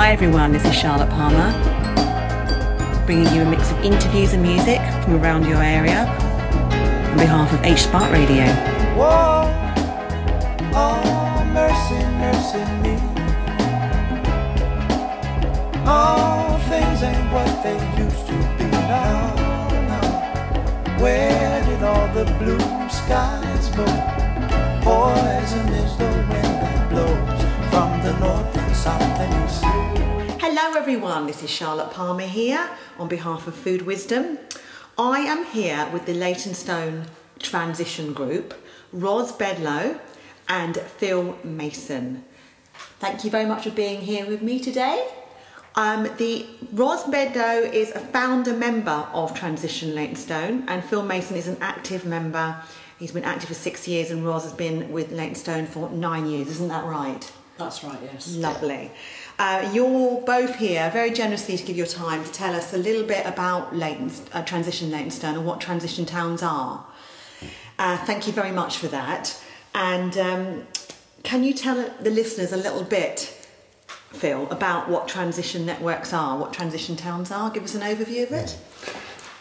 Hi everyone, this is Charlotte Palmer, bringing you a mix of interviews and music from around your area on behalf of H Spark Radio. Whoa, oh, mercy, mercy me. All things ain't what they used to be now. Where did all the blue skies go? Poison is the wind that blows from the north and south and east. Hello everyone, this is Charlotte Palmer here on behalf of Food Wisdom. I am here with the Leytonstone Transition Group, Ros Bedlow and Phil Mason. Thank you very much for being here with me today. Um, the Ros Bedlow is a founder member of Transition Leytonstone, and Phil Mason is an active member. He's been active for six years, and Ros has been with Leytonstone for nine years. Isn't that right? That's right, yes. Lovely. Uh, you're both here very generously to give your time to tell us a little bit about Leighton, uh, Transition Leytonstone and what transition towns are. Uh, thank you very much for that. And um, can you tell the listeners a little bit, Phil, about what transition networks are, what transition towns are? Give us an overview of it.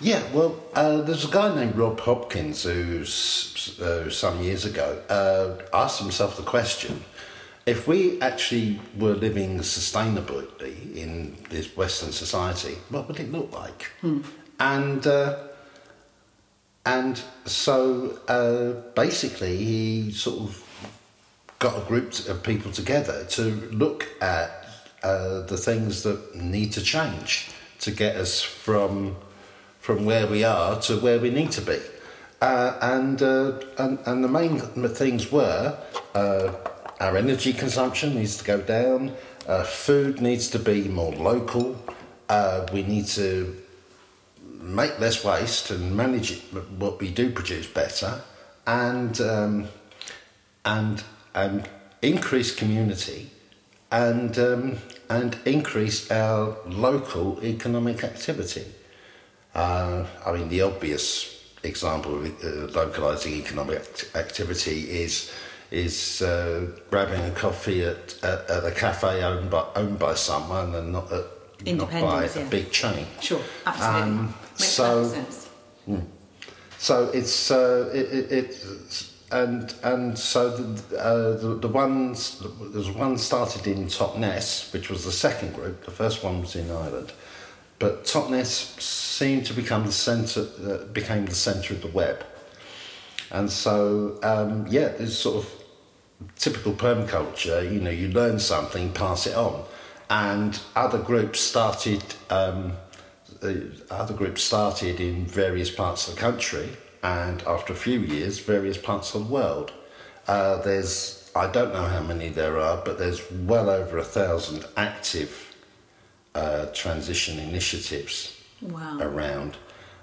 Yeah, well, uh, there's a guy named Rob Hopkins who, uh, some years ago, uh, asked himself the question if we actually were living sustainably in this Western society, what would it look like? And uh, and so uh, basically, he sort of got a group of people together to look at uh, the things that need to change to get us from from where we are to where we need to be. Uh, and, uh, and and the main things were uh, our energy consumption needs to go down, uh, food needs to be more local, uh, we need to make less waste and manage it, what we do produce better, and um, and and increase community, and um, and increase our local economic activity. Uh, I mean, the obvious example of uh, localizing economic act- activity is is uh, grabbing a coffee at, at, at a cafe owned by owned by someone and not at, not by Independence, a big chain. Sure, absolutely. Um, Makes so- sense. So it's uh, it, it, it's and and so the, uh, the the ones there's one started in Totnes, which was the second group. The first one was in Ireland, but Totnes seemed to become the center uh, became the center of the web, and so um, yeah, it's sort of typical permaculture. You know, you learn something, pass it on, and other groups started. Um, other groups started in various parts of the country, and after a few years, various parts of the world. Uh, there's, I don't know how many there are, but there's well over a thousand active uh, transition initiatives Wow. around.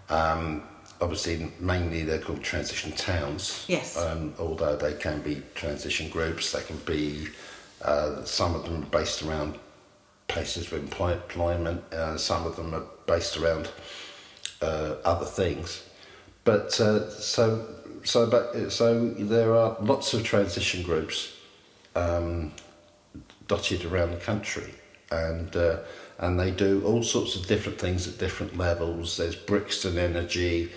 Um, obviously, mainly they're called transition towns. Yes. Um, although they can be transition groups, they can be, uh, some of them are based around places of employ- employment, uh, some of them are based around uh, other things. But uh, so, so, but, so there are lots of transition groups um, dotted around the country, and uh, and they do all sorts of different things at different levels. There's Brixton Energy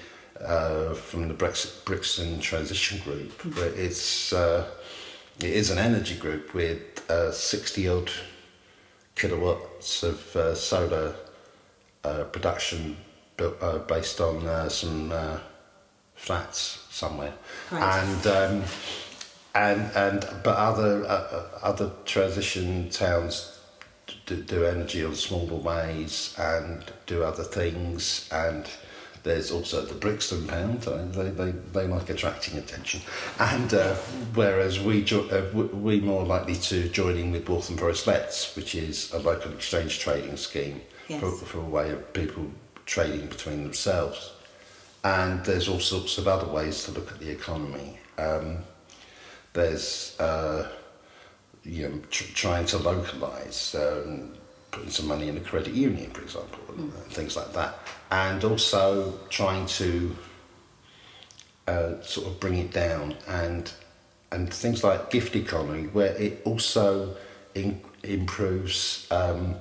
uh, from the Brex- Brixton Transition Group. where It's uh, it is an energy group with uh, sixty odd kilowatts of uh, solar uh, production built uh, based on uh, some uh, flats somewhere, Right. and um, and and but other uh, other transition towns do, do energy on smaller ways and do other things and. There's also the Brixton Pound. uh, They, they, they like attracting attention, and uh, whereas we jo- uh, we more likely to join in with Waltham Forest Lets, which is a local exchange trading scheme Yes. for, for a way of people trading between themselves. And there's all sorts of other ways to look at the economy. Um, there's uh, you know tr- trying to localize, um, putting some money in a credit union, for example, and things like that, and also trying to uh, sort of bring it down and and things like gift economy, where it also in, improves um,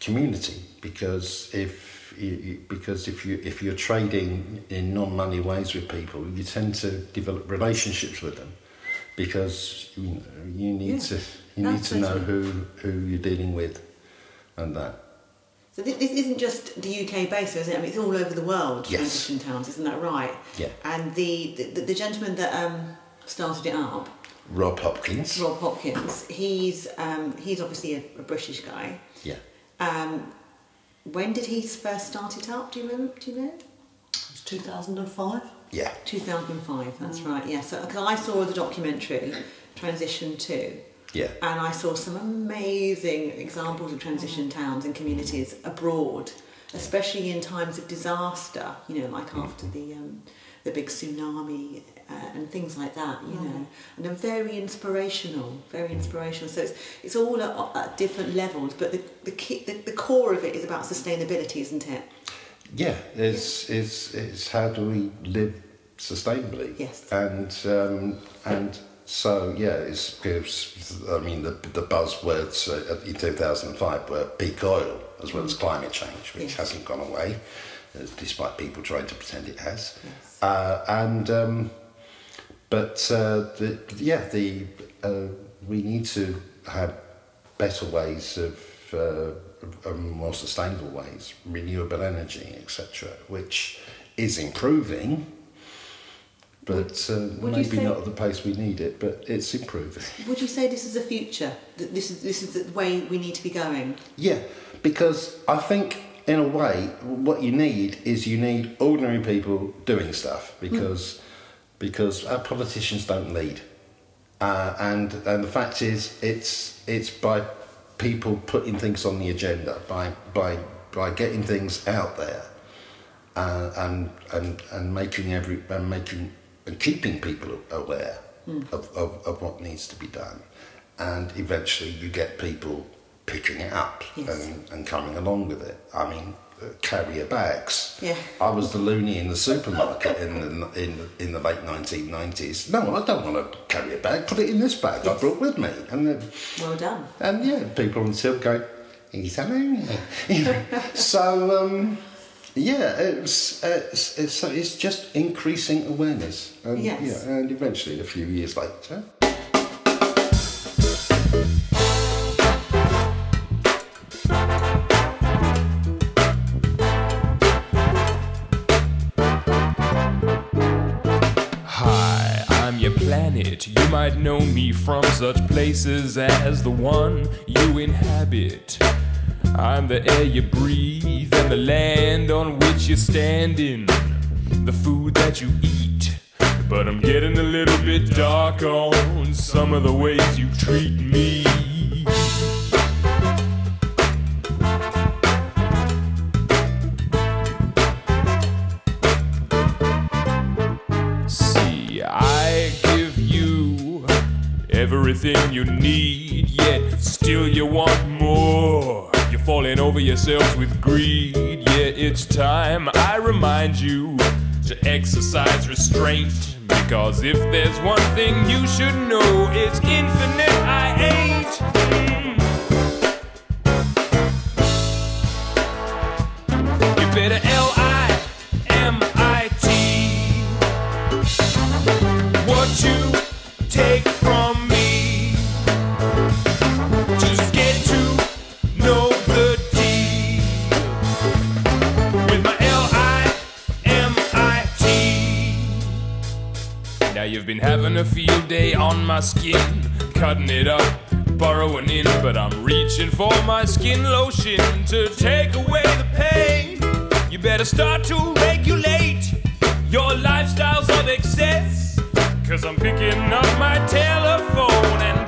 community because if you, because if you if you're trading in non-money ways with people, you tend to develop relationships with them because you, know, you need Yeah, to you need to know who who you're dealing with and that. So this, this isn't just the UK base, is it? I mean, it's all over the world. Yes. Transition towns, isn't that right? Yeah. And the the, the gentleman that um, started it up, Rob Hopkins. Rob Hopkins, he's um, he's obviously a, a British guy. Yeah. Um, when did he first start it up? Do you remember? Do you know? It's 2005. Yeah. 2005. That's right. Yeah. So 'cause I saw the documentary Transition Two. Yeah. And I saw some amazing examples of transition towns and communities abroad, especially in times of disaster. You know, like after the um, the big tsunami uh, and things like that. You know, and they're very inspirational. Very inspirational. So it's it's all at, at different levels, but the the, key, the the core of it is about sustainability, isn't it? Yeah, it's, it's, it's how do we live sustainably? Yes. And um, and so yeah, it's gives. I mean, the the buzzwords uh, in two thousand and five were peak oil as well as climate change, which Yes. hasn't gone away, uh, despite people trying to pretend it has. Yes. Uh, and um, but uh, the, yeah, the uh, we need to have better ways of, uh, of more sustainable ways, renewable energy, etc., which is improving, but uh, maybe say- not at the pace we need it. But it's improving. Would you say this is the future? That this is this is the way we need to be going? Yeah, because I think in a way what you need is you need ordinary people doing stuff because because our politicians don't lead, uh, and and the fact is it's it's by people putting things on the agenda by by by getting things out there uh, and and and making every and making and keeping people aware of, of, of what needs to be done, and eventually you get people picking it up Yes. and, and coming along with it. I mean, uh, carrier bags. Yeah. I was the loony in the supermarket in the, in the, in the late nineteen nineties. No, I don't want to carry a bag. Put it in this bag I brought with me, and then Well done. and yeah, people on still going, he's alone. You know, so um, yeah, it's, it's it's so it's just increasing awareness. And, Yes. Yeah, and eventually, a few years later. Hi, I'm your planet. You might know me from such places as the one you inhabit. I'm the air you breathe and the land on which you're standing, the food that you eat. But I'm getting a little bit dark on some of the ways you treat me. See, I give you everything you need, yet still you want more. Falling over yourselves with greed, Yeah, it's time I remind you to exercise restraint. Because if there's one thing you should know, it's infinite I ain't. You've been having a field day on my skin, cutting it up, burrowing in, but I'm reaching for my skin lotion to take away the pain. You better start to regulate your lifestyles of excess. Cause I'm picking up my telephone and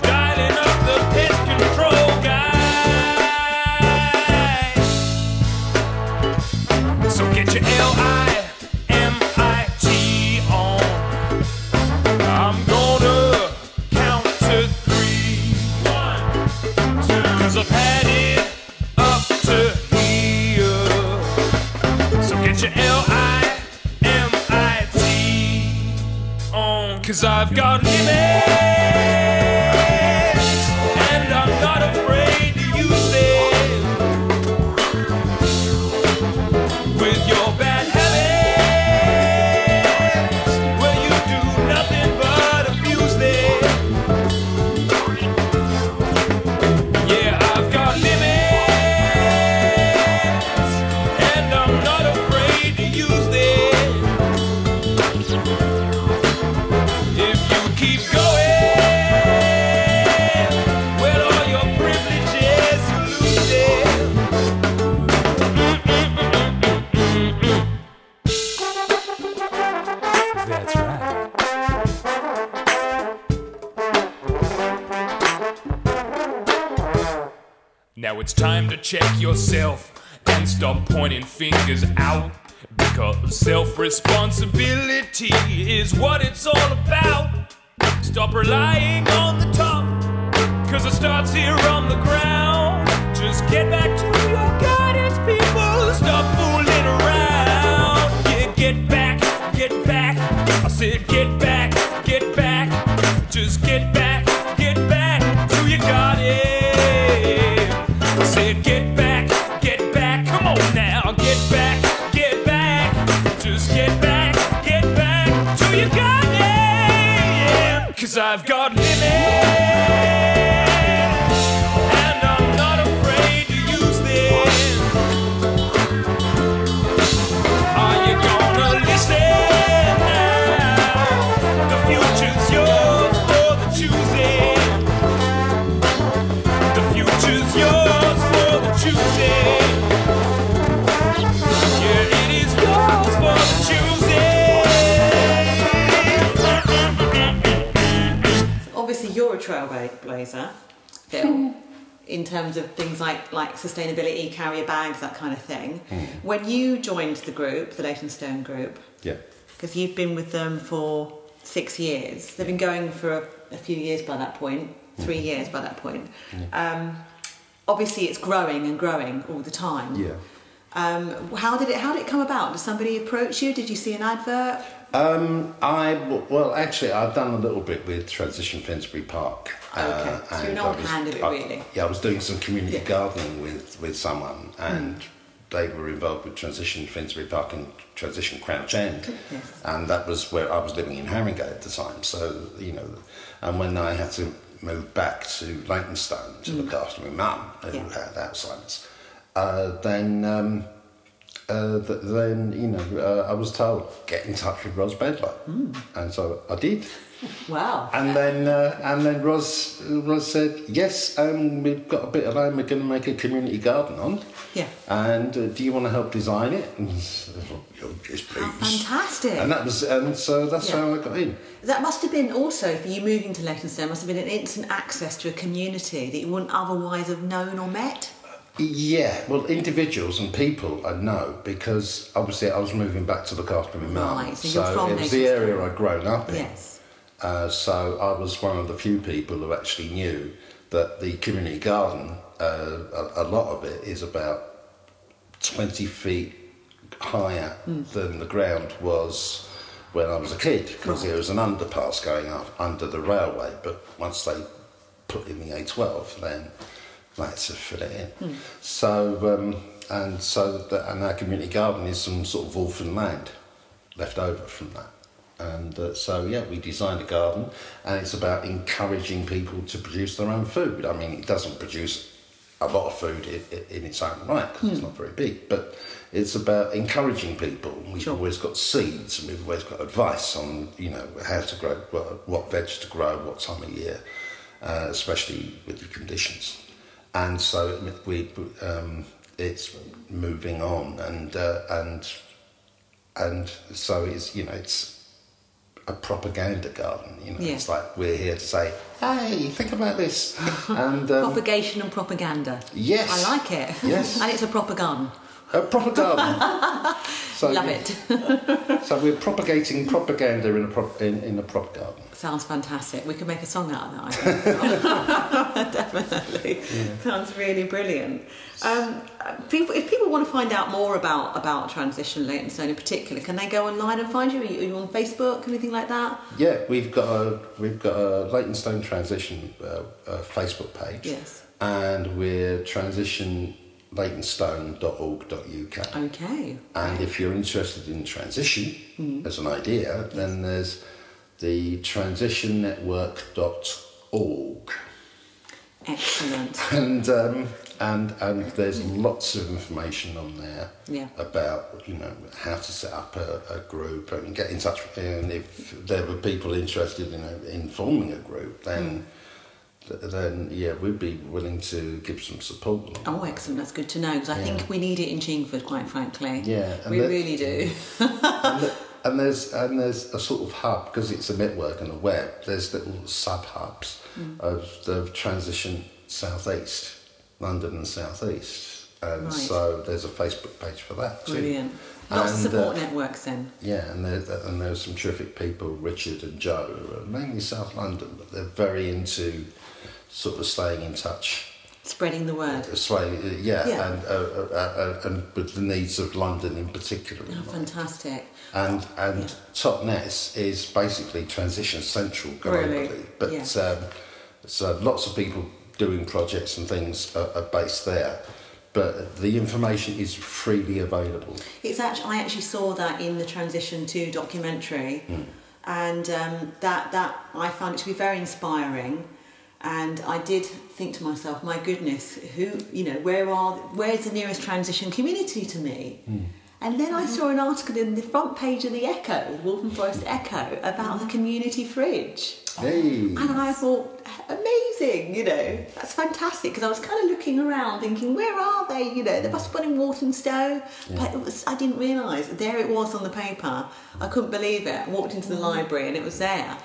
I've got out. Because self responsibility is what it's all about. Stop relying on the top, cause it starts here on the ground. Just get back to your guidance, people. Stop fooling around. Yeah, get back, get back. I said, get back, get back. Just get back, I've got limits. Trailblazer, Phil, in terms of things like like sustainability, carrier bags, that kind of thing. When you joined the group, the Leytonstone group, Yeah. because you've been with them for six years. They've been going for a, a few years by that point, three years by that point. Um, obviously, it's growing and growing all the time. Yeah. Um, how did it? How did it come about? Did somebody approach you? Did you see an advert? Um, I well, actually, I've done a little bit with Transition Finsbury Park. Okay, so you're an and old I was- hand of it, I- really. Yeah, I was doing some community Yeah. Hmm. gardening with with someone, and they were involved with Transition Finsbury Park and Transition Crouch End, Yes. and that was where I was living in Haringey at the time. So you know, and when I had to move back to Leytonstone to look after my mum who Hmm. Yeah. had Alzheimer's, uh, then. Um, uh, th- then you know uh, I was told get in touch with Ros Bedlow, Hmm. and so I did. Wow. And then uh, and then Ros Ros said yes, um, we've got a bit of land we're going to make a community garden on. Yeah. And uh, do you want to help design it? And "Oh, yes, please. Fantastic. And that was and so that's Yeah. how I got in. That must have been also for you moving to Leytonstone. Must have been an instant access to a community that you wouldn't otherwise have known or met. Yeah, well, individuals and people I know because obviously I was moving back to look after my mum. Right, so from it was the area I'd grown up in. Yes. Uh, so I was one of the few people who actually knew that the community garden, uh, a, a lot of it is about 20 feet higher Hmm. than the ground was when I was a kid because there was an underpass going up under the railway. But once they put in the A12, then they had to fill it in. Hmm. So, um, and so, the, and our community garden is some sort of orphan land left over from that. And uh, so, yeah, we designed a garden, and it's about encouraging people to produce their own food. I mean, it doesn't produce a lot of food in, in its own right because it's not very big, but it's about encouraging people. We've Sure. always got seeds, and we've always got advice on you know how to grow, what, what veg to grow, what time of year, uh, especially with the conditions. And so we, um, it's moving on, and uh, and and so it's you know it's a propaganda garden. You know, Yeah. it's like we're here to say, hey, think about this, and um, Propagation and propaganda. Yes. I like it. Yes. and it's a proper garden. A proper garden. so Love it. So we're propagating propaganda in a prop, in, in a proper garden. Sounds fantastic. We could make a song out of that. I think. Definitely. Sounds really brilliant. Um, people, if people want to find out more about about Transition Leytonstone in particular, can they go online and find you? Are you, are you on Facebook, anything like that? Yeah, we've got a we've got a Leytonstone Transition uh, uh, Facebook page. Yes. And we're transitionleytonstone.org.uk. Okay. And if you're interested in transition Mm. as an idea, then there's the transitionnetwork.org. Excellent. And um, and and there's lots of information on there Yeah. about you know how to set up a, a group and get in touch with and if there were people interested in in forming a group then th- then yeah we'd be willing to give some support. Oh, excellent. That's good to know because I think we need it in Chingford, quite frankly. Yeah, we really do. and, the- and there's and there's a sort of hub because it's a network and a web. There's little sub hubs of the transition southeast, London and southeast, and Right. so there's a Facebook page for that too. Brilliant. Lots of And, uh, support networks then. Yeah, and there, there- and there's some terrific people, Richard and Joe, mainly South London, but they're very into sort of staying in touch. Spreading the word. Sway, yeah, Yeah. and uh, uh, uh, and with the needs of London in particular. Oh, fantastic. And and Yeah. Totnes is basically transition central globally, Really? but Yeah. um, so lots of people doing projects and things are, are based there, but the information is freely available. It's actually I actually saw that in the transition to documentary, and um, that that I found it to be very inspiring. And I did think to myself, my goodness, who you know, where are where's the nearest transition community to me? Hmm. And then I saw an article in the front page of the Echo, Waltham Forest Echo, about the mm-hmm. community fridge. Hey, And I thought, amazing, you know, that's fantastic. Because I was kind of looking around thinking, where are they? You know, there must be one in Walthamstow. But it was, I didn't realise. There it was on the paper. I couldn't believe it. I walked into the mm-hmm. library and it was there.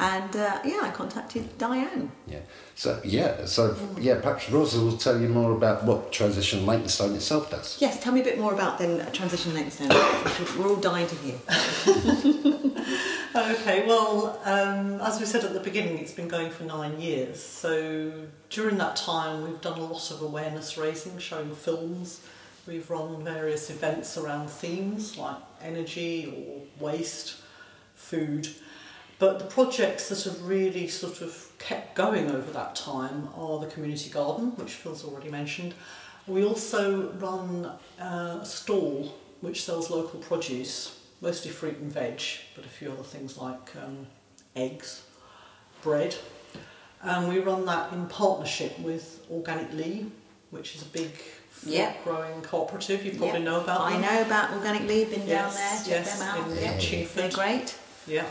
And uh, yeah, I contacted Diane. yeah. So yeah, so yeah, perhaps Rosa will tell you more about what transition Leytonstone itself does. Yes, tell me a bit more about then Transition Next then. We're all dying to hear. Okay, well, um, as we said at the beginning, it's been going for nine years. So during that time, we've done a lot of awareness raising, showing films. We've run various events around themes like energy or waste, food. But the projects that have really sort of kept going over that time are the community garden, which Phil's already mentioned. We also run uh, a stall which sells local produce, mostly fruit and veg, but a few other things like um, eggs, bread. And we run that in partnership with OrganicLea, which is a big fruit Yep. growing cooperative. You probably Yep. know about I them. know about OrganicLea, been down Yes, there, check yes, them out. in- yeah. They're great. Yeah.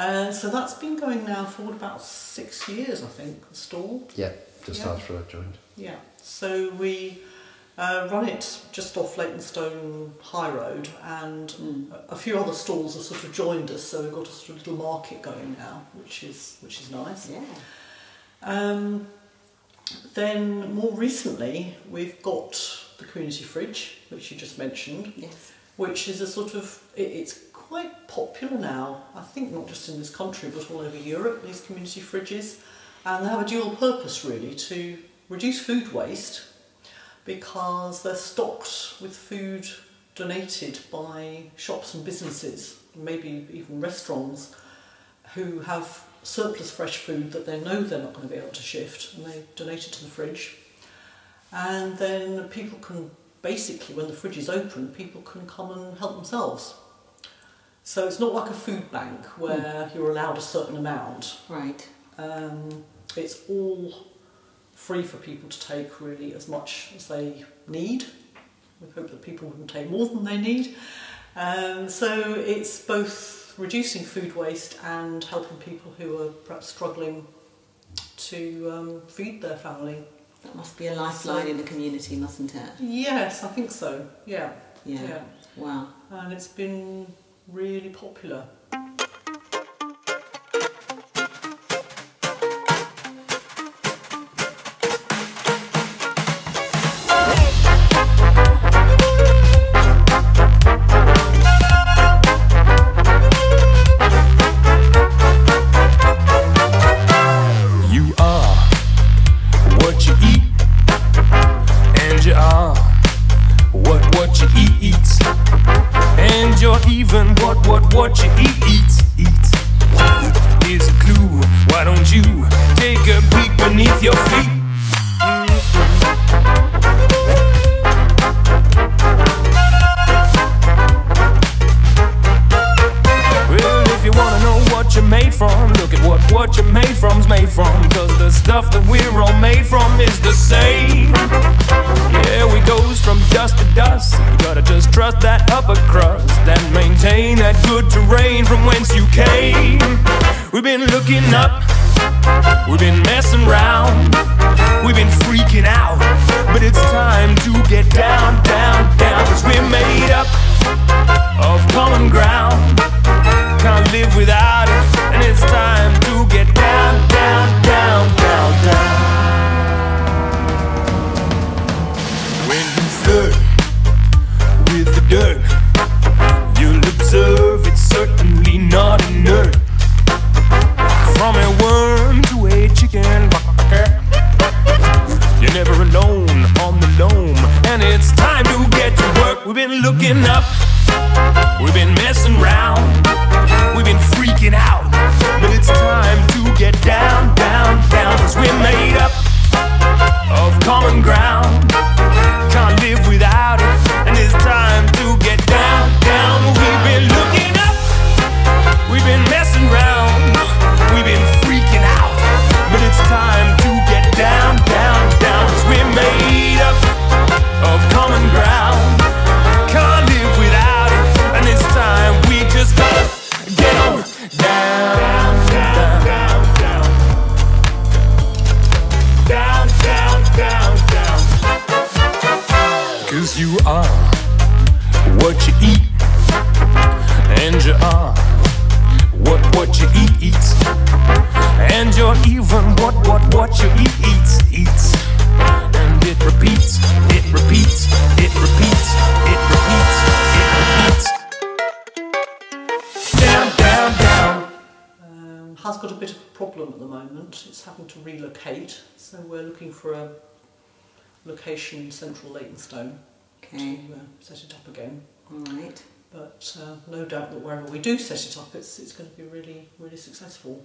Uh, so that's been going now for about six years, I think, the stall. Yeah, just Yeah. after I joined. Yeah. So we uh, run it just off Leytonstone High Road, and a a few other stalls have sort of joined us. So we've got a sort of little market going now, which is which is nice. Yeah. Um, then more recently, we've got the community fridge, which you just mentioned Yes. which is a sort of it, it's quite popular now. I think not just in this country but all over Europe. These community fridges, and they have a dual purpose really to reduce food waste because they're stocked with food donated by shops and businesses, maybe even restaurants, who have surplus fresh food that they know they're not going to be able to shift, and they donate it to the fridge. And then people can basically, when the fridge is open, people can come and help themselves. So it's not like a food bank where you're allowed a certain amount. Right. Um, it's all free for people to take really as much as they need. We hope that people wouldn't take more than they need. Um, so it's both reducing food waste and helping people who are perhaps struggling to um, feed their family. That must be a lifeline So- in the community, mustn't it? Yes, I think so. Yeah. Yeah. Wow. And it's been really popular. What you eat eats up, It's having to relocate, so we're looking for a location in central Leytonstone Okay, to uh, set it up again. all right. But uh, no doubt that wherever we do set it up, it's, it's going to be really, really successful.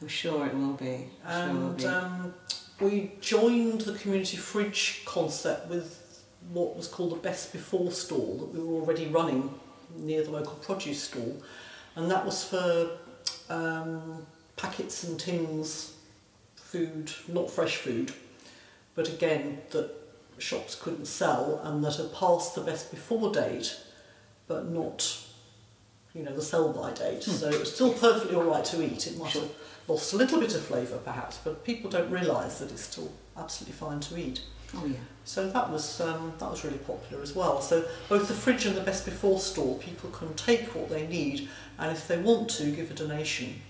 I'm sure it will be. I'm sure will And be. um, we joined the community fridge concept with what was called the Best Before stall that we were already running near the local produce stall, and that was for um, packets and tins food, not fresh food, but again that shops couldn't sell and that had passed the Best Before date, but not you know, the sell by date. So it was still perfectly all right to eat. It might have lost a little bit of flavour perhaps, but people don't realise that it's still absolutely fine to eat. oh yeah. So that was um, that was really popular as well. So both the fridge and the best before store, people can take what they need, and if they want to, give a donation.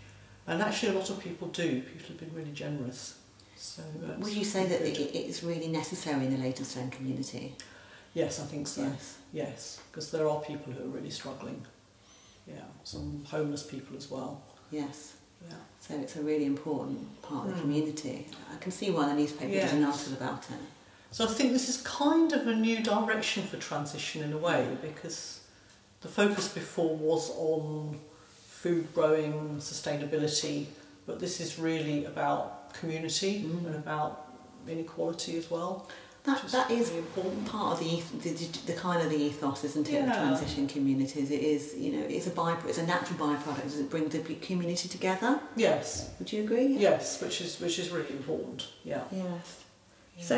And actually, a lot of people do. People have been really generous. So Would you say that it, it's really necessary in the Leytonstone community? Yes, I think so. Yes. Yes, because there are people who are really struggling. Yeah, some homeless people as well. Yes. Yeah. So it's a really important part of the Mm. community. I can see why the newspaper did an Yes. article about it. So I think this is kind of a new direction for transition in a way because the focus before was on food growing, sustainability, but this is really about community Mm. and about inequality as well. That, that is really important. part of the, the, the kind of the ethos, isn't it? Yeah. The transition communities. It is, you know, it's a byproduct. It's a natural byproduct. Does it bring the community together? Yes, Would you agree? yes, which is which is really important. Yeah. Yes. So,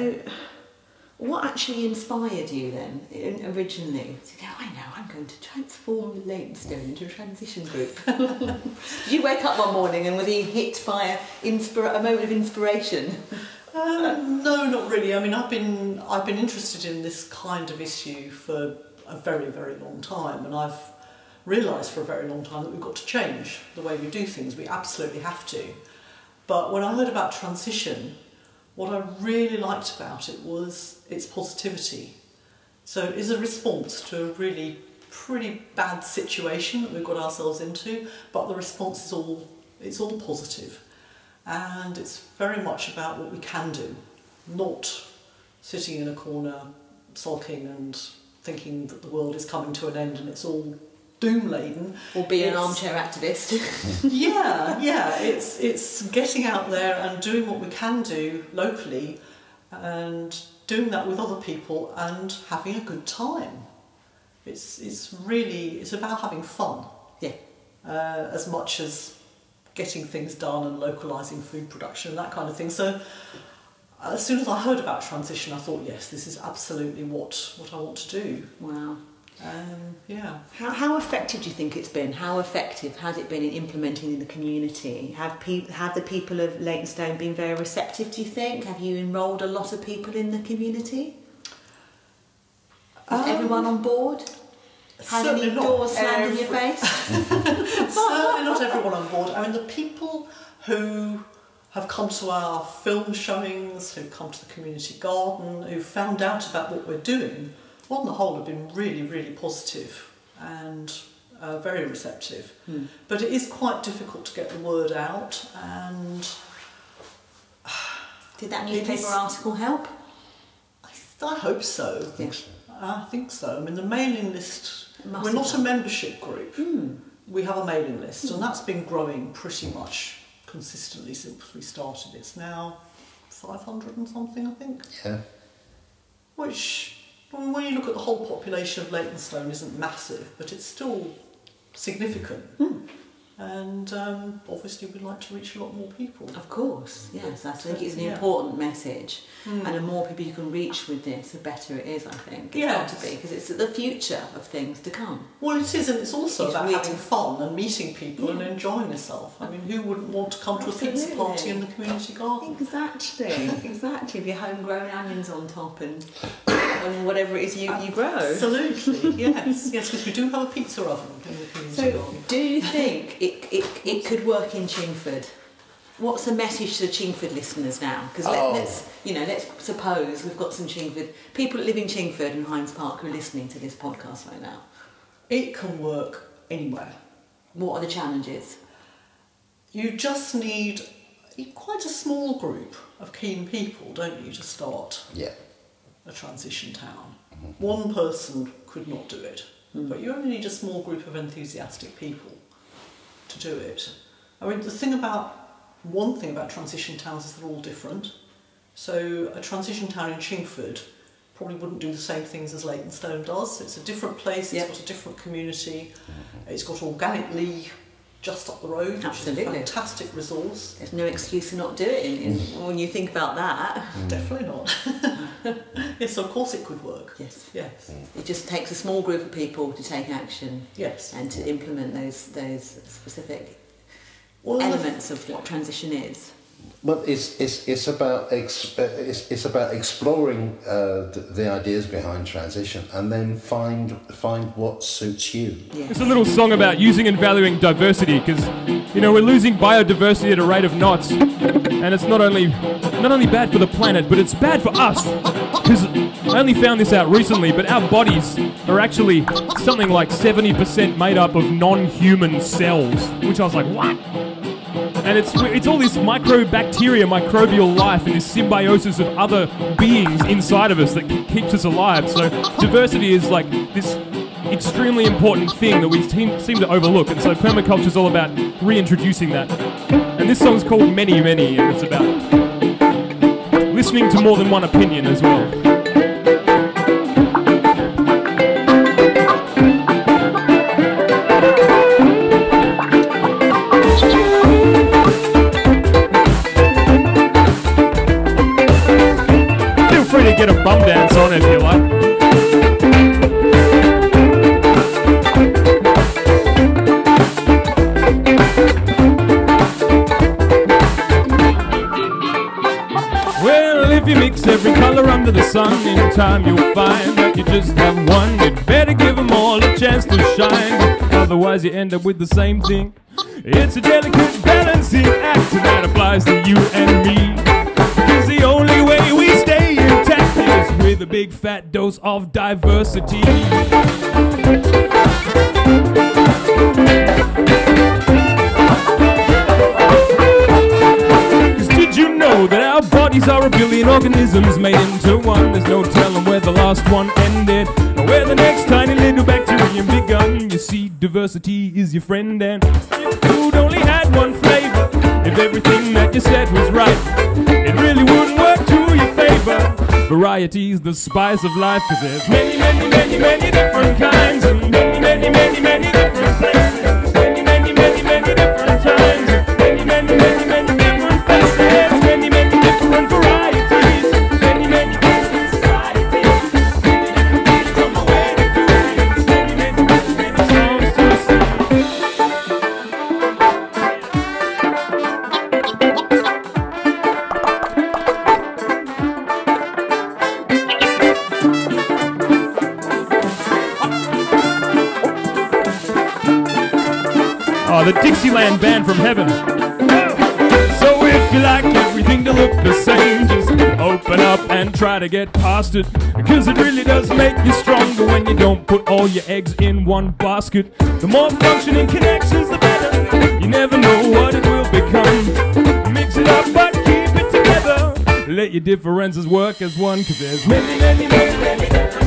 what actually inspired you then, in- originally, to go, I know, I'm going to transform Leytonstone into a transition group? Did you wake up one morning and were you hit by a, inspira- a moment of inspiration? Um, no, not really. I mean, I've been I've been interested in this kind of issue for a very very long time, and I've realised for a very long time that we've got to change the way we do things. We absolutely have to. But when I heard about transition, what I really liked about it was its positivity. So it is a response to a really pretty bad situation that we've got ourselves into, but the response is all it's all positive and it's very much about what we can do, not sitting in a corner sulking and thinking that the world is coming to an end and it's all doom laden. Or being an armchair activist? yeah, yeah, it's it's getting out there and doing what we can do locally, and doing that with other people and having a good time. It's it's really it's about having fun yeah. uh, as much as getting things done and localizing food production and that kind of thing. So as soon as I heard about transition, I thought, yes, this is absolutely what what I want to do. Wow. Um, yeah. How, how effective do you think it's been? How effective has it been in implementing in the community? Have pe- have the people of Leytonstone been very receptive? Do you think? Have you enrolled a lot of people in the community? Is Um, everyone on board? Had any doors slammed in your face? Certainly not everyone on board. I mean, the people who have come to our film showings, who've come to the community garden, who've found out about what we're doing, on the whole have been really, really positive and uh, very receptive. Hmm. But it is quite difficult to get the word out, and Did that newspaper is- article help? I, I hope so. Yeah. I think so. I mean, the mailing list, we're have not a membership group. Hmm. We have a mailing list, and hmm. that's been growing pretty much consistently since we started. It's now 500 and something, I think. Yeah. Which, When you look at the whole population of Leytonstone, isn't massive, but it's still significant. And um, obviously, we'd like to reach a lot more people. Of course, yes. I think it's an Yeah. important message, and the more people you can reach with this, the better it is. I think it's got to be because it's the future of things to come. Well, it is, and it's also It's about weird. having fun and meeting people and enjoying yourself. I mean, who wouldn't want to come to a pizza party in the community garden? Exactly, exactly. With your homegrown onions on top and, and whatever it is you, you grow. Absolutely, yes, yes, because we do have a pizza oven in the community So, do you think it, it, it could work in Chingford? What's the message to the Chingford listeners now? Because let, Oh. let's, you know, let's suppose we've got some Chingford people that live in Chingford and Highams Park who are listening to this podcast right now. It can work anywhere. What are the challenges? You just need quite a small group of keen people, don't you, to start Yeah. A transition town. One person could not do it, hmm. but you only need a small group of enthusiastic people to do it. I mean, the thing about one thing about transition towns is they're all different. So a transition town in Chingford probably wouldn't do the same things as Leytonstone does. It's a different place. Yep. It's got a different community. Mm-hmm. It's got OrganicLea just up the road, which Absolutely. is a fantastic resource. There's no excuse to not do it in, in, when you think about that. Mm. Definitely not. yes, of course it could work. Yes. Yes. Mm. It just takes a small group of people to take action Yes. and to implement those those specific Well, elements of what transition is. Well, it's it's it's about ex, uh, it's, it's about exploring uh, the, the ideas behind transition and then find find what suits you. Yeah. It's a little song about using and valuing diversity because, you know, we're losing biodiversity at a rate of knots, and it's not only not only bad for the planet, but it's bad for us. Because I only found this out recently, but our bodies are actually something like 70% made up of non-human cells, which I was like, what? And it's it's all this microbacteria, microbial life, and this symbiosis of other beings inside of us that keeps us alive. So diversity is like this extremely important thing that we seem, seem to overlook. And so permaculture is all about reintroducing that. And this song's called Many Many, and it's about listening to more than one opinion as well. Time you'll find that you just have one. You'd better give them all a chance to shine. Otherwise, you end up with the same thing. It's a delicate balancing act, that applies to you and me. Because the only way we stay intact is with a big fat dose of diversity. Cause did you know that our bodies are a billion organisms made into one? There's no telling where the last one ended or where the next tiny little bacterium begun. You see, diversity is your friend, and if food only had one flavor, if everything that you said was right, it really wouldn't work to your favor. Variety's the spice of life, cause there's many, many, many, many different kinds, and many, many, many, many different places. Many, many, many, many different times, many, many, many, many The Dixieland band from heaven. So if you like everything to look the same, just open up and try to get past it. Because it really does make you stronger when you don't put all your eggs in one basket. The more functioning connections, the better. You never know what it will become. Mix it up, but keep it together. Let your differences work as one, cause there's many, many, many, many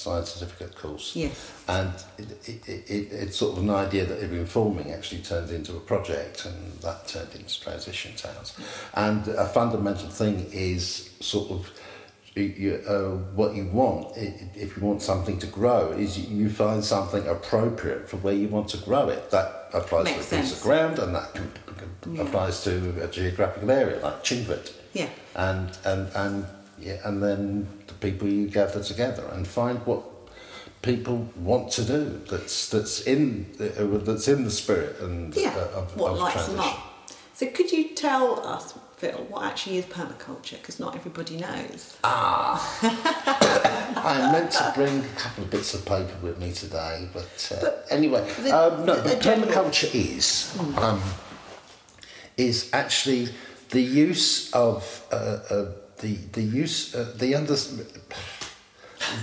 science certificate course. Yes. And it, it, it, it's sort of an idea that had been forming actually turned into a project, and that turned into Transition Towns. And a fundamental thing is sort of you, uh, what you want, if you want something to grow, is you, find something appropriate for where you want to grow it. That applies Makes to a piece of ground, and that Yeah. applies to a geographical area like Chingford Yeah. and and and yeah, and then the people you gather together and find what people want to do. That's that's in uh, that's in the spirit and Yeah. uh, of, what of lights them up. So could you tell us, Phil, what actually is permaculture? Because not everybody knows. Ah, I meant to bring a couple of bits of paper with me today, but, uh, But anyway, the- um, no. the But general- permaculture is um, is actually the use of uh, uh, the the use uh, the under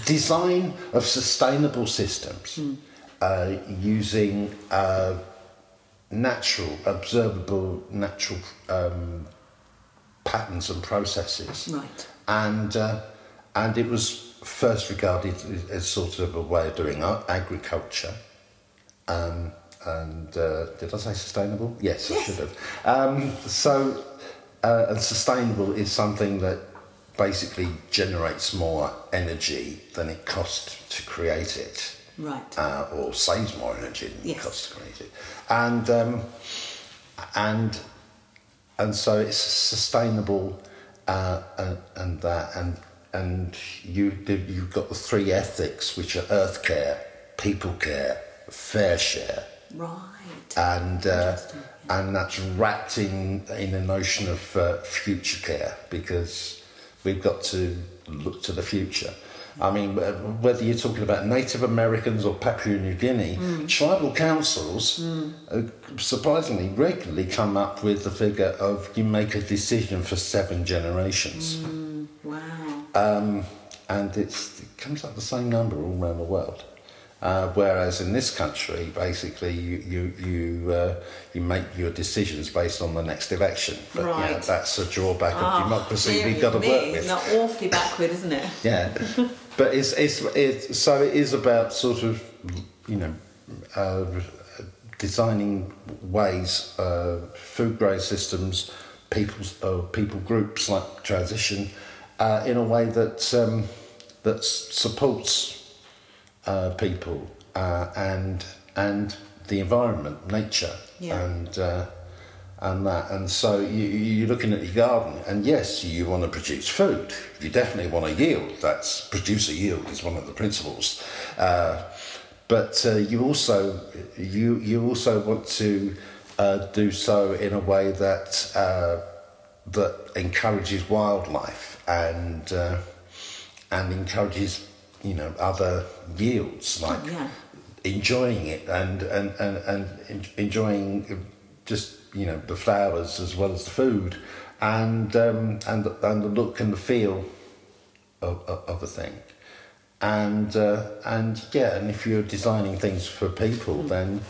design of sustainable systems uh, using uh, natural, observable natural um, patterns and processes Right. and uh, and it was first regarded as- sort of a way of doing agriculture. Um, and uh, did I say sustainable? Yes, I should have. Um, so, uh, and sustainable is something that basically generates more energy than it costs to create it Right. uh, or saves more energy than Yes. it costs to create it. And um, and and so it's sustainable uh, and, and that and and you you've got the three ethics which are earth care, people care, fair share, right. and uh, and that's wrapped in in a notion of uh, future care because we've got to look to the future. I mean, whether you're talking about Native Americans or Papua New Guinea, tribal councils uh, surprisingly regularly come up with the figure of you make a decision for seven generations. wow. Um, and it's, it comes up the same number all around the world. Uh, whereas in this country, basically, you you you, uh, you make your decisions based on the next election. But yeah, Right. that's a drawback of Ah, democracy we've got to me, work with. Not awfully backward, isn't it? Yeah, but it's, it's it's so it is about sort of you know uh, designing ways, uh, food grade systems, people's uh, people groups like transition, uh, in a way that um, that supports uh, people uh, and and the environment, nature, Yeah. and. Uh, and that, and so you, you're looking at your garden, and yes, you want to produce food. You definitely want to yield. That's producer yield is one of the principles. Uh, but uh, you also you you also want to uh, do so in a way that uh, that encourages wildlife and uh, and encourages you know other yields like yeah. enjoying it and and and, and en- enjoying just you know the flowers as well as the food and um, and the- and the look and the feel of, of, of a thing and uh, and yeah and if you're designing things for people then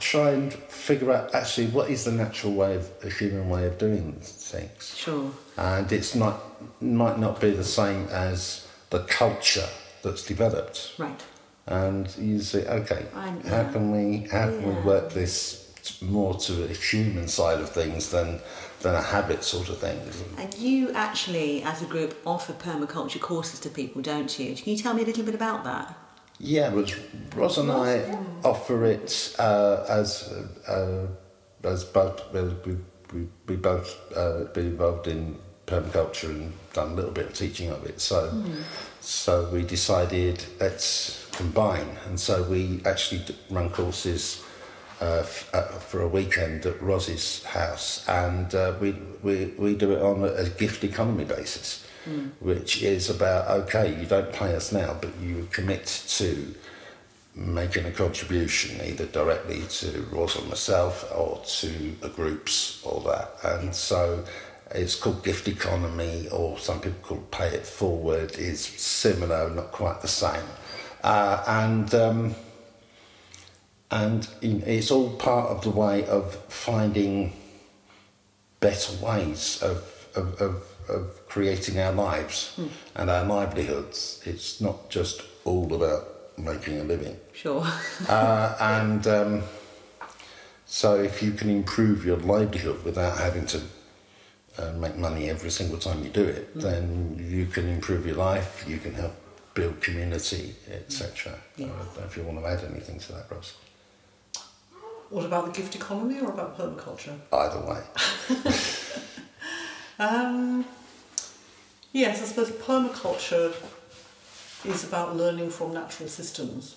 try and figure out actually what is the natural way of a human way of doing things Sure. and it's not might not be the same as the culture that's developed Right. and you say, okay, how can we how can Yeah. we work this more to a human side of things than than a habit sort of thing? And you actually, as a group, offer permaculture courses to people, don't you? Can you tell me a little bit about that? Yeah, but Ros and I offer it uh, as uh, as both we we, we both uh, been involved in permaculture and done a little bit of teaching of it. So, so we decided let's combine, and so we actually run courses uh, f- uh, for a weekend at Ros's house, and uh, we, we we do it on a, gift economy basis, which is about okay, you don't pay us now, but you commit to making a contribution either directly to Ros or myself or to the groups or that. And so it's called gift economy or some people call it pay it forward is similar, not quite the same. Uh, and um, and in- it's all part of the way of finding better ways of, of, of, of creating our lives and our livelihoods. It's not just all about making a living. Sure. Uh, and um, so, if you can improve your livelihood without having to uh, make money every single time you do it, then you can improve your life. You can help build community, etc. I don't know if you want to add anything to that, Ros. What about the gift economy or about permaculture? Either way, Um, yes, I suppose permaculture is about learning from natural systems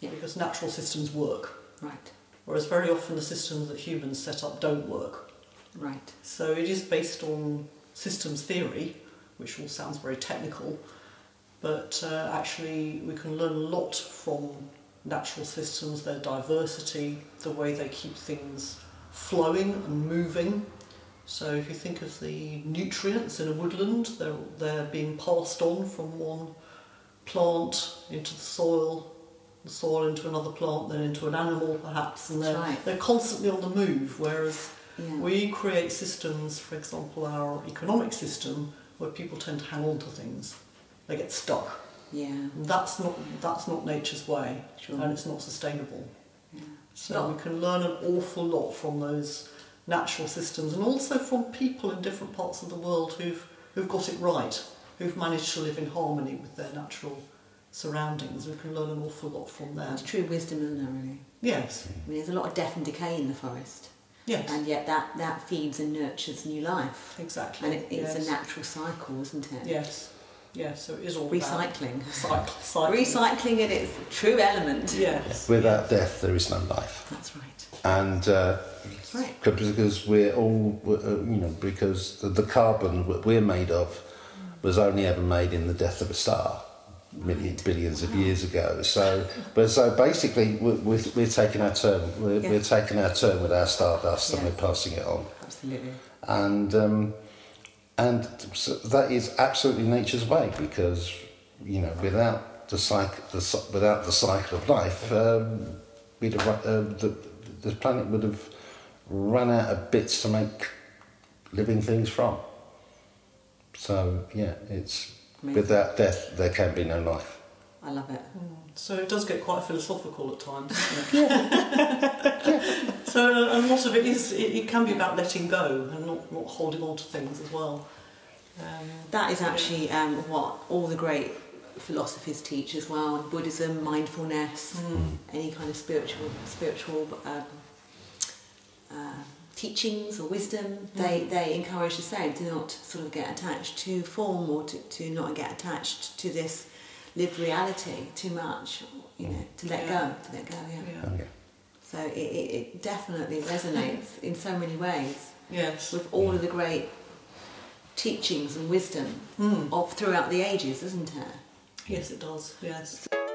Yeah. because natural systems work, right. whereas very often the systems that humans set up don't work. Right. So it is based on systems theory, which all sounds very technical, but uh, actually we can learn a lot from natural systems, their diversity, the way they keep things flowing and moving. So if you think of the nutrients in a woodland, they're, they're being passed on from one plant into the soil, the soil into another plant, then into an animal perhaps, and they're, right. they're constantly on the move, whereas Yeah. we create systems, for example, our economic system, where people tend to hang on to things. They get stuck. Yeah. That's not that's not nature's way, Sure. and it's not sustainable. yeah. So No. we can learn an awful lot from those natural systems, and also from people in different parts of the world who've who've got it right, who've managed to live in harmony with their natural surroundings. We can learn an awful lot from them. That's true wisdom, isn't it, really? Yes. I mean, there's a lot of death and decay in the forest. Yes. And yet that, that feeds and nurtures new life. exactly. And it, it's yes. a natural cycle, isn't it? Yes. Yes. So it is all Recycling. About cycle, cycling. Recycling at its true element. Yes. without death, there is no life. That's right. and uh, That's right. because we're all uh, you know because the, the carbon that we're made of was only ever made in the death of a star million, billions of years ago so but so basically we're, we're, we're taking our turn we're, Yeah. we're taking our turn with our stardust and we're passing it on Absolutely. and um, and so that is absolutely nature's way because you know without the cycle the, without the cycle of life um, we'd have, uh, the, the planet would have run out of bits to make living things from so yeah it's Amazing. without death there can be no life I love it. So it does get quite philosophical at times, doesn't it? so a, a lot of it is it, it can be about letting go and not, not holding on to things as well. Um, That is actually um, what all the great philosophies teach as well. Buddhism, mindfulness, any kind of spiritual spiritual um, uh, teachings or wisdom. They they encourage the same. to not sort of get attached to form or to, to not get attached to this lived reality too much. You know, to let Yeah. go, to let go. Yeah. yeah. okay. So it, it, it definitely resonates in so many ways Yes. with all of the great teachings and wisdom Mm. of throughout the ages, isn't it? Yes, it does. Yes. Kimchi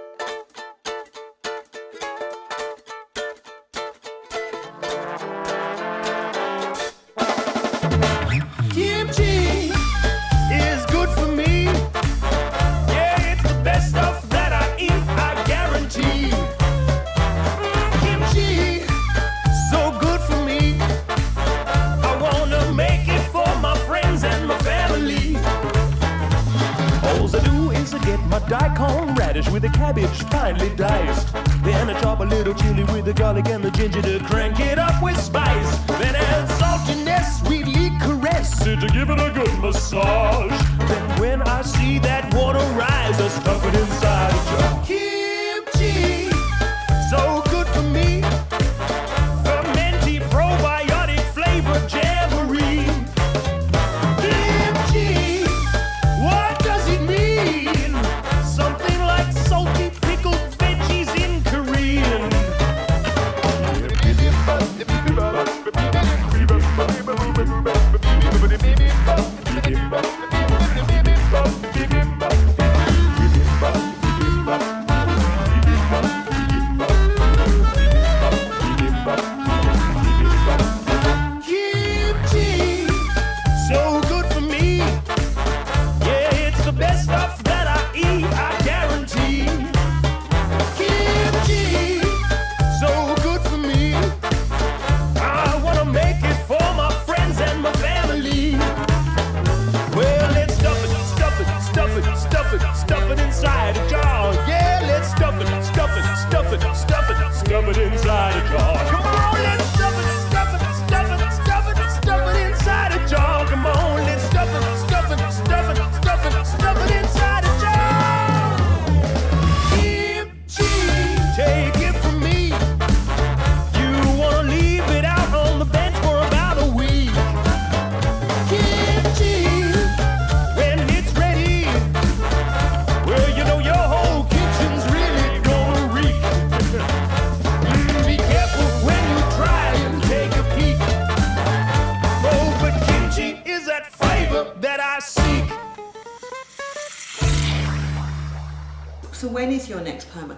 daikon radish with the cabbage finely diced. Then I chop a little chili with the garlic and the ginger to crank it up with spice. Then add saltiness, sweetly caress it to give it a good massage. Then when I see that water rise, I stuff it inside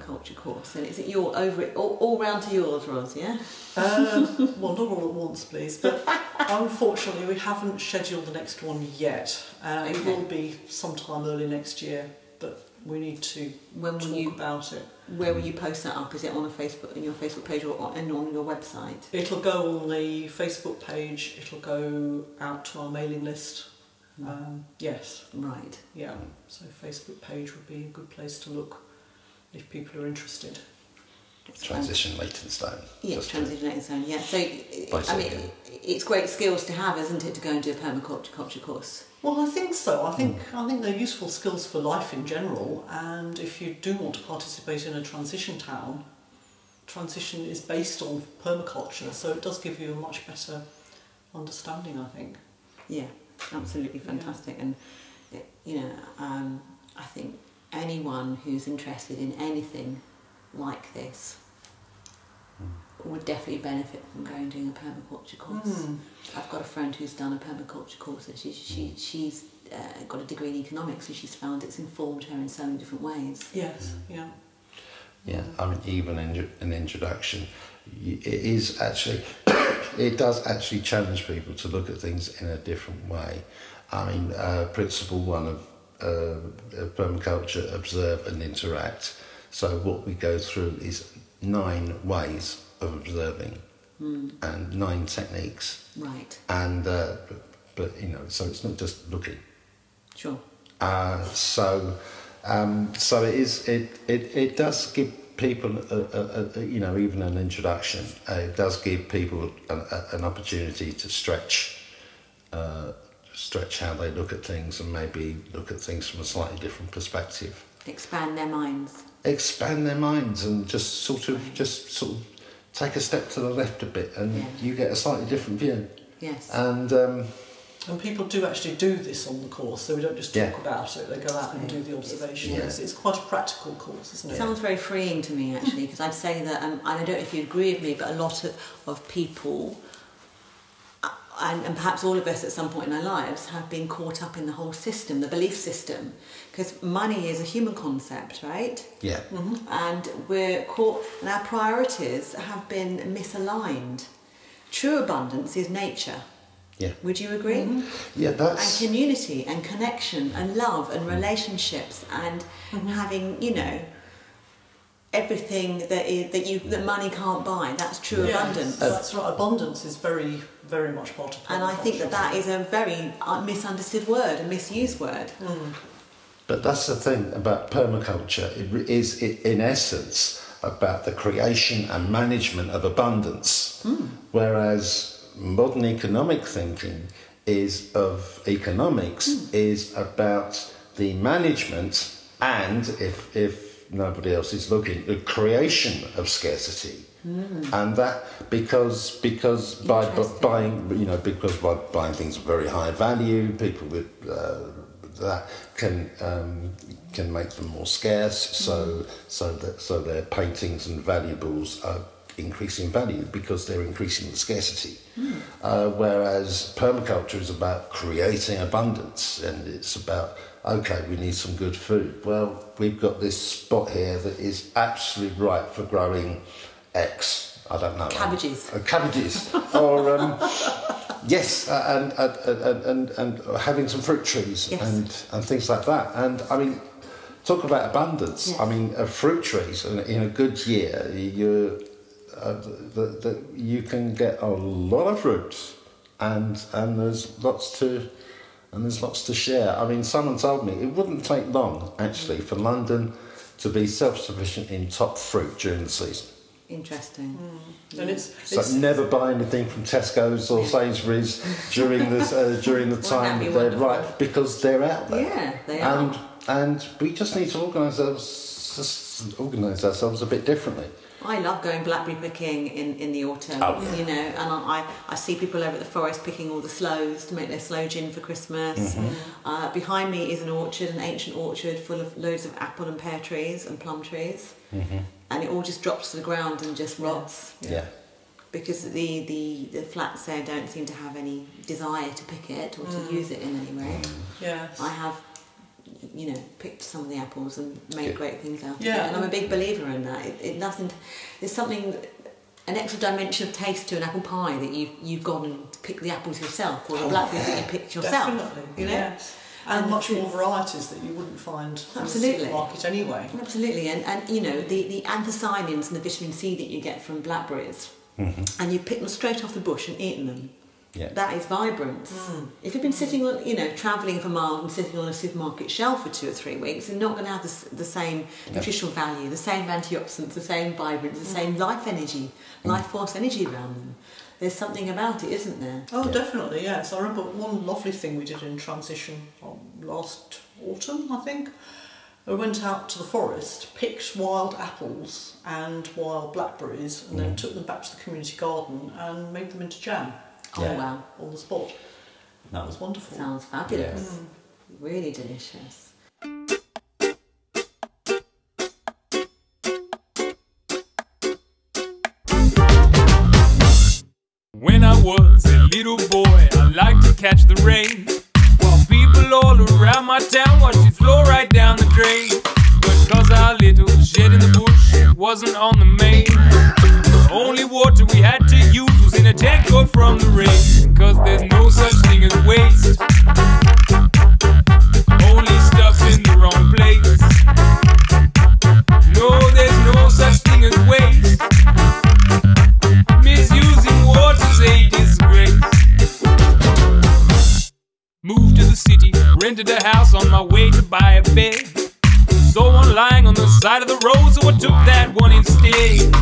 permaculture course? And is it your over it all, all round to yours, Ros? Yeah. Um, well, not all at once, please. But unfortunately, we haven't scheduled the next one yet. Uh, It will be sometime early next year, but we need to When will talk you- about it. Where will you post that up? Is it on a Facebook in your Facebook page or on, and on your website? It'll go on the Facebook page. It'll go out to our mailing list. Hmm. Um, yes, Right. yeah. So Facebook page would be a good place to look if people are interested. It's Transition Leytonstone. Yeah, Just to- transition zone. Yeah, so I mean, Basically. it's great skills to have, isn't it, to go and do a permaculture culture course? Well, I think so. I think Hmm. I think they're useful skills for life in general. And if you do want to participate in a transition town, transition is based on permaculture, so it does give you a much better understanding. I think. Yeah, absolutely fantastic. And you know, um, I think anyone who's interested in anything like this would definitely benefit from going and doing a permaculture course. Hmm. I've got a friend who's done a permaculture course, and she, she she's uh, got a degree in economics, and she's found it's informed her in so many different ways. Yes. Yeah. Yeah, I mean, even in an introduction, it is actually, it does actually challenge people to look at things in a different way. I mean, uh, principle one of uh, permaculture, observe and interact. So what we go through is nine ways of observing and nine techniques. Right. And, uh, but, but, you know, so it's not just looking. Sure. Uh, so, um, so it is. It, it, it does give people, a, a, a, you know, even an introduction. Uh, it does give people an, an opportunity to stretch, uh, stretch how they look at things, and maybe look at things from a slightly different perspective. Expand their minds. Expand their minds and just sort of, just sort of take a step to the left a bit, and Yeah. you get a slightly different view. Yes. And um, And people do actually do this on the course, so we don't just talk Yeah. about it. They go out and do the observations. Yeah. It's, it's quite a practical course, isn't It it? sounds very freeing to me actually, because I'd say that, um, and I don't know if you agree with me, but a lot of, of people, and, and perhaps all of us at some point in our lives, have been caught up in the whole system, the belief system, because money is a human concept, right? yeah, mm-hmm. And we're caught, and our priorities have been misaligned. True abundance is nature. yeah, Would you agree? Mm-hmm. yeah. That's. And community and connection and love and mm. relationships and mm-hmm. having you know everything that is, that you that money can't buy. That's true Yes, abundance. That's right. Abundance is very, very much part of and I think that that is a very uh, misunderstood word a misused word. Mm. But that's the thing about permaculture. It is, it, in essence, about the creation and management of abundance, hmm. whereas modern economic thinking is of economics hmm. is about the management and, if if nobody else is looking, the creation of scarcity. And that because because by bu- buying you know because by buying things of very high value, people with uh, that can um, can make them more scarce. So so that so their paintings and valuables are increasing value because they're increasing the scarcity. Uh, whereas permaculture is about creating abundance and it's about, okay, we need some good food. Well, we've got this spot here that is absolutely right for growing X. I don't know. Cabbages. Uh, cabbages. or, um, yes, uh, and, and, and, and, and having some fruit trees Yes. and, and things like that. And I mean, talk about abundance. Yes. I mean, uh, fruit trees in, in a good year, you uh, the, the, you can get a lot of fruit, and and there's lots to and there's lots to share. I mean, someone told me it wouldn't take long actually for London to be self-sufficient in top fruit during the season. Interesting. And it's, So it's never buy anything from Tesco's or Sainsbury's during this uh, during the time that that they're wonderful? right because they're out there. Yeah, they are. and and we just need to organise ourselves organise ourselves a bit differently. I love going blackberry picking in, in the autumn, Oh. you know, and I, I see people over at the forest picking all the sloes to make their sloe gin for Christmas. Mm-hmm. Uh, behind me is an orchard, an ancient orchard full of loads of apple and pear trees and plum trees. Mm-hmm. And it all just drops to the ground and just rots Yeah. because the, the, the flats there don't seem to have any desire to pick it or to mm. use it in any way. Mm. yeah. I have, you know, picked some of the apples and made Good. great things out of Yeah. it, and I'm a big believer in that. It, it doesn't. There's something, an extra dimension of taste to an apple pie that you you've gone and picked the apples yourself, or the oh, blackberries that you picked yourself. Definitely, You know. yes. And, And much more varieties that you wouldn't find absolutely. in the Absolutely. supermarket anyway. Absolutely, and, and you know the, the anthocyanins and the vitamin C that you get from blackberries, mm-hmm. and you pick them straight off the bush and eaten them. Yeah. That is vibrance. Hmm. If you've been sitting on, you know, travelling for miles and sitting on a supermarket shelf for two or three weeks, you're not going to have the, the same nutritional value, the same antioxidants, the same vibrance, the same hmm. life energy, hmm. life force energy around them. There's something about it, isn't there? Oh, definitely, yes. I remember one lovely thing we did in transition um, last autumn, I think. We went out to the forest, picked wild apples and wild blackberries, and then took them back to the community garden and made them into jam. Oh, there, wow. On the spot. That was wonderful. Sounds fabulous. Mm. Really delicious. When I was a little boy, I liked to catch the rain. While people all around my town watched it flow right down the drain. But cause our little shed in the bush wasn't on the main, the only water we had to use was in a coat from the rain. Cause there's no such thing as waste. Only stuff in the wrong place. No, there's no such thing as waste. Misusing water's a disgrace. Moved to the city, rented a house on my way to buy a bed. Saw one lying on the side of the road, so I took that one instead.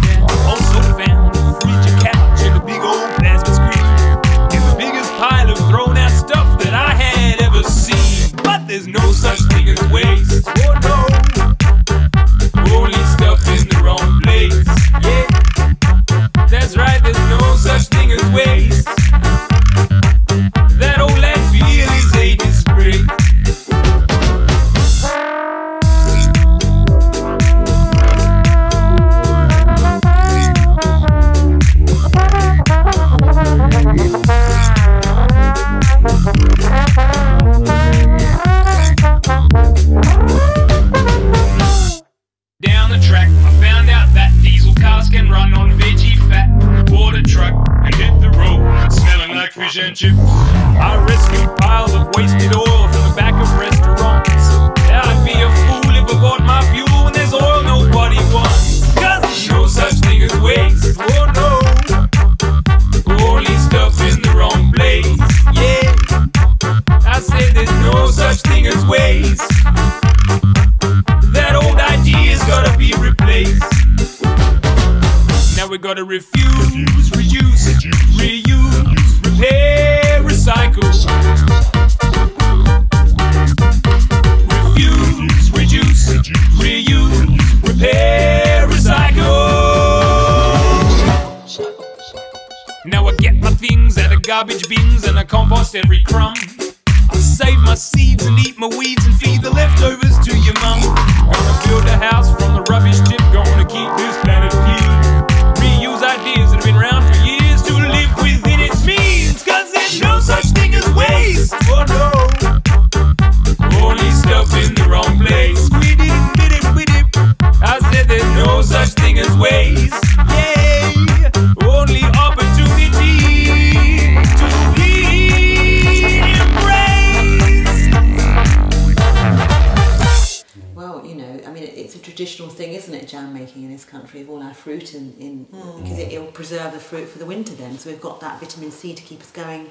Fruit in, in because it, it'll preserve the fruit for the winter. Then, so we've got that vitamin C to keep us going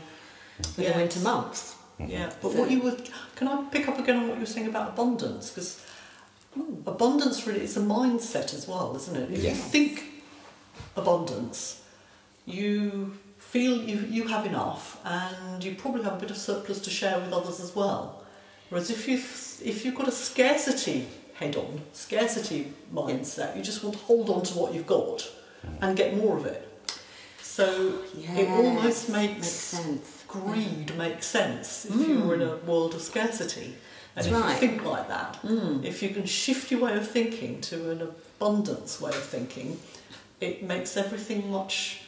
for the winter months. Yeah, but So- what you were, can I pick up again on what you were saying about abundance? Because hmm. abundance really is a mindset as well, isn't it? If Yeah. you think abundance, you feel you, you have enough and you probably have a bit of surplus to share with others as well. Whereas if you've, if you've got a scarcity head on, scarcity mindset, you just want to hold on to what you've got mm. and get more of it. So it almost makes, makes sense. greed mm. make sense if you're in a mm. world of scarcity. And That's if right. you think like that, if you can shift your way of thinking to an abundance way of thinking, it makes everything much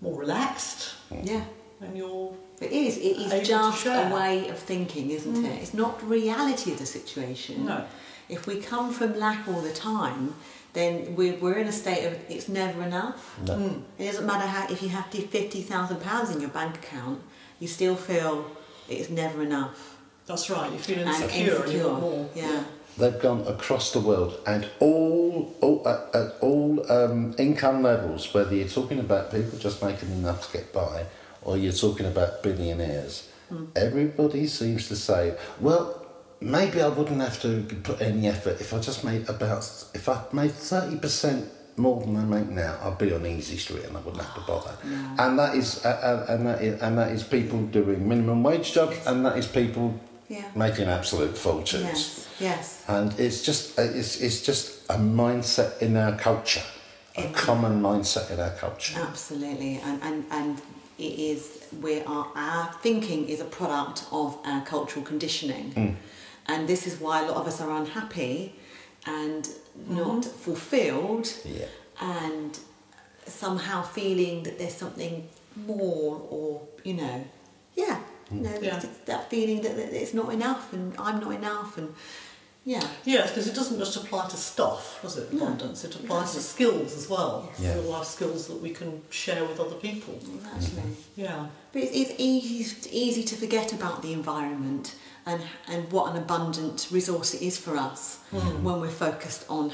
more relaxed Yeah. and you're It is. It Able is to just a way of thinking, isn't it? It's not reality of the situation. No. If we come from lack all the time, then we're, we're in a state of it's never enough. No. Hmm. It doesn't matter how if you have fifty thousand pounds in your bank account, you still feel it's never enough that's right, you feel and insecure and you insecure. want more. Yeah. They've gone across the world and all, all at, at all um, income levels, whether you're talking about people just making enough to get by or you're talking about billionaires, hmm. everybody seems to say, well, maybe I wouldn't have to put any effort if I just made about, if I made 30% more than I make now, I'd be on easy street and I wouldn't have to bother. And that is, uh, uh, and that is, and that is people doing minimum wage jobs, and that is people Yeah. making absolute fortunes. Yes. Yes. And it's just uh, it's, it's just a mindset in our culture, a common mindset in our culture. Absolutely, and and and it is where our our thinking is a product of our cultural conditioning, and this is why a lot of us are unhappy and mm-hmm. not fulfilled, Yeah. and somehow feeling that there's something more, or you know, yeah, you know, mm. Yeah. it's that feeling that, that it's not enough, and I'm not enough, and yeah, Yes, because it doesn't just apply to stuff, does it? Abundance. It applies to skills as well. Yes. Yeah. We all have skills that we can share with other people. actually. Yeah. But it's, it's easy, easy to forget about the environment and, and what an abundant resource it is for us hmm. when we're focused on,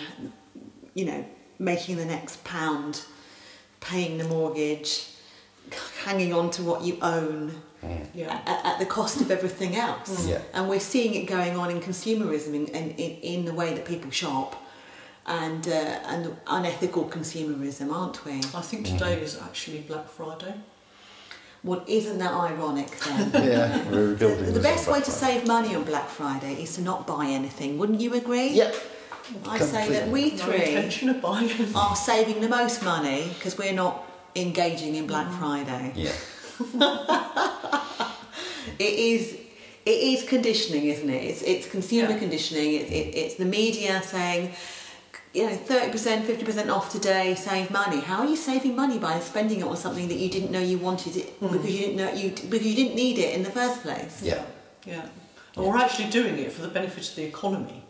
you know, making the next pound, paying the mortgage, hanging on to what you own hmm. Yeah. at, at the cost of everything else. Hmm. Yeah. And we're seeing it going on in consumerism in, in, in, in the way that people shop and, uh, and unethical consumerism, aren't we? I think today is actually Black Friday. Well, isn't that ironic then? Yeah, we're rebuilding. The this best way to save money on Black Friday is to not buy anything. Wouldn't you agree? Yep. I say that we three intention of buying anything. are saving the most money because we're not engaging in Black mm. Friday. Yeah. It is. It is conditioning, isn't it? It's, it's consumer Yeah. conditioning. It, it, it's the media saying, you know, thirty percent, fifty percent off today, save money. How are you saving money by spending it on something that you didn't know you wanted it hmm. because you didn't know you because you didn't need it in the first place? Yeah. Yeah. And we're actually doing it for the benefit of the economy,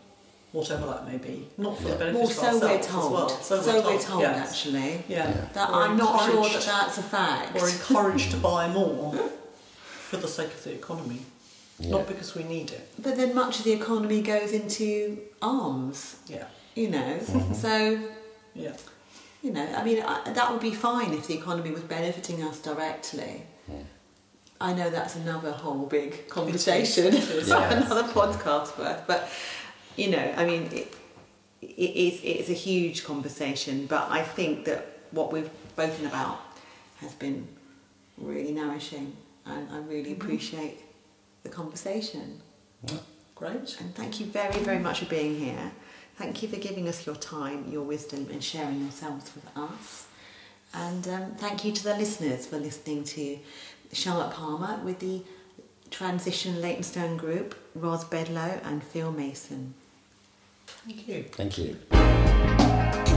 whatever that may be, not for the benefit Well, of so ourselves we're as told. well. So, we're told, yes. actually. Yeah. Yeah. That We're I'm not sure that that's a fact. We're encouraged to buy more for the sake of the economy, Yeah. not because we need it. But then much of the economy goes into arms, Yeah. You know. Mm-hmm. So, Yeah. you know, I mean, I, that would be fine if the economy was benefiting us directly. Mm. I know that's another whole big conversation, It is, yes. another podcast worth. But you know, I mean, it, it is it's a huge conversation. But I think that what we've spoken about has been really nourishing, and I really mm-hmm. appreciate the conversation. Great. And thank you very, very much for being here. Thank you for giving us your time, your wisdom, and sharing yourselves with us. And um, thank you to the listeners for listening to Charlotte Palmer with the Transition Leytonstone Group, Ros Bedlow, and Phil Mason. Thank you. Thank you.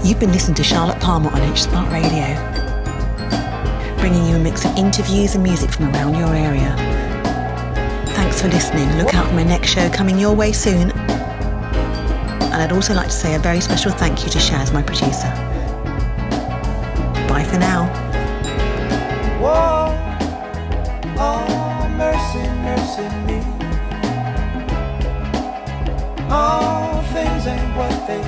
You've been listening to Charlotte Palmer on H Smart Radio, bringing you a mix of interviews and music from around your area. Thanks for listening. Look out for my next show coming your way soon and I'd also like to say a very special thank you to Shaz, my producer. Bye for now. Whoa. Oh, mercy, mercy me. All things ain't what they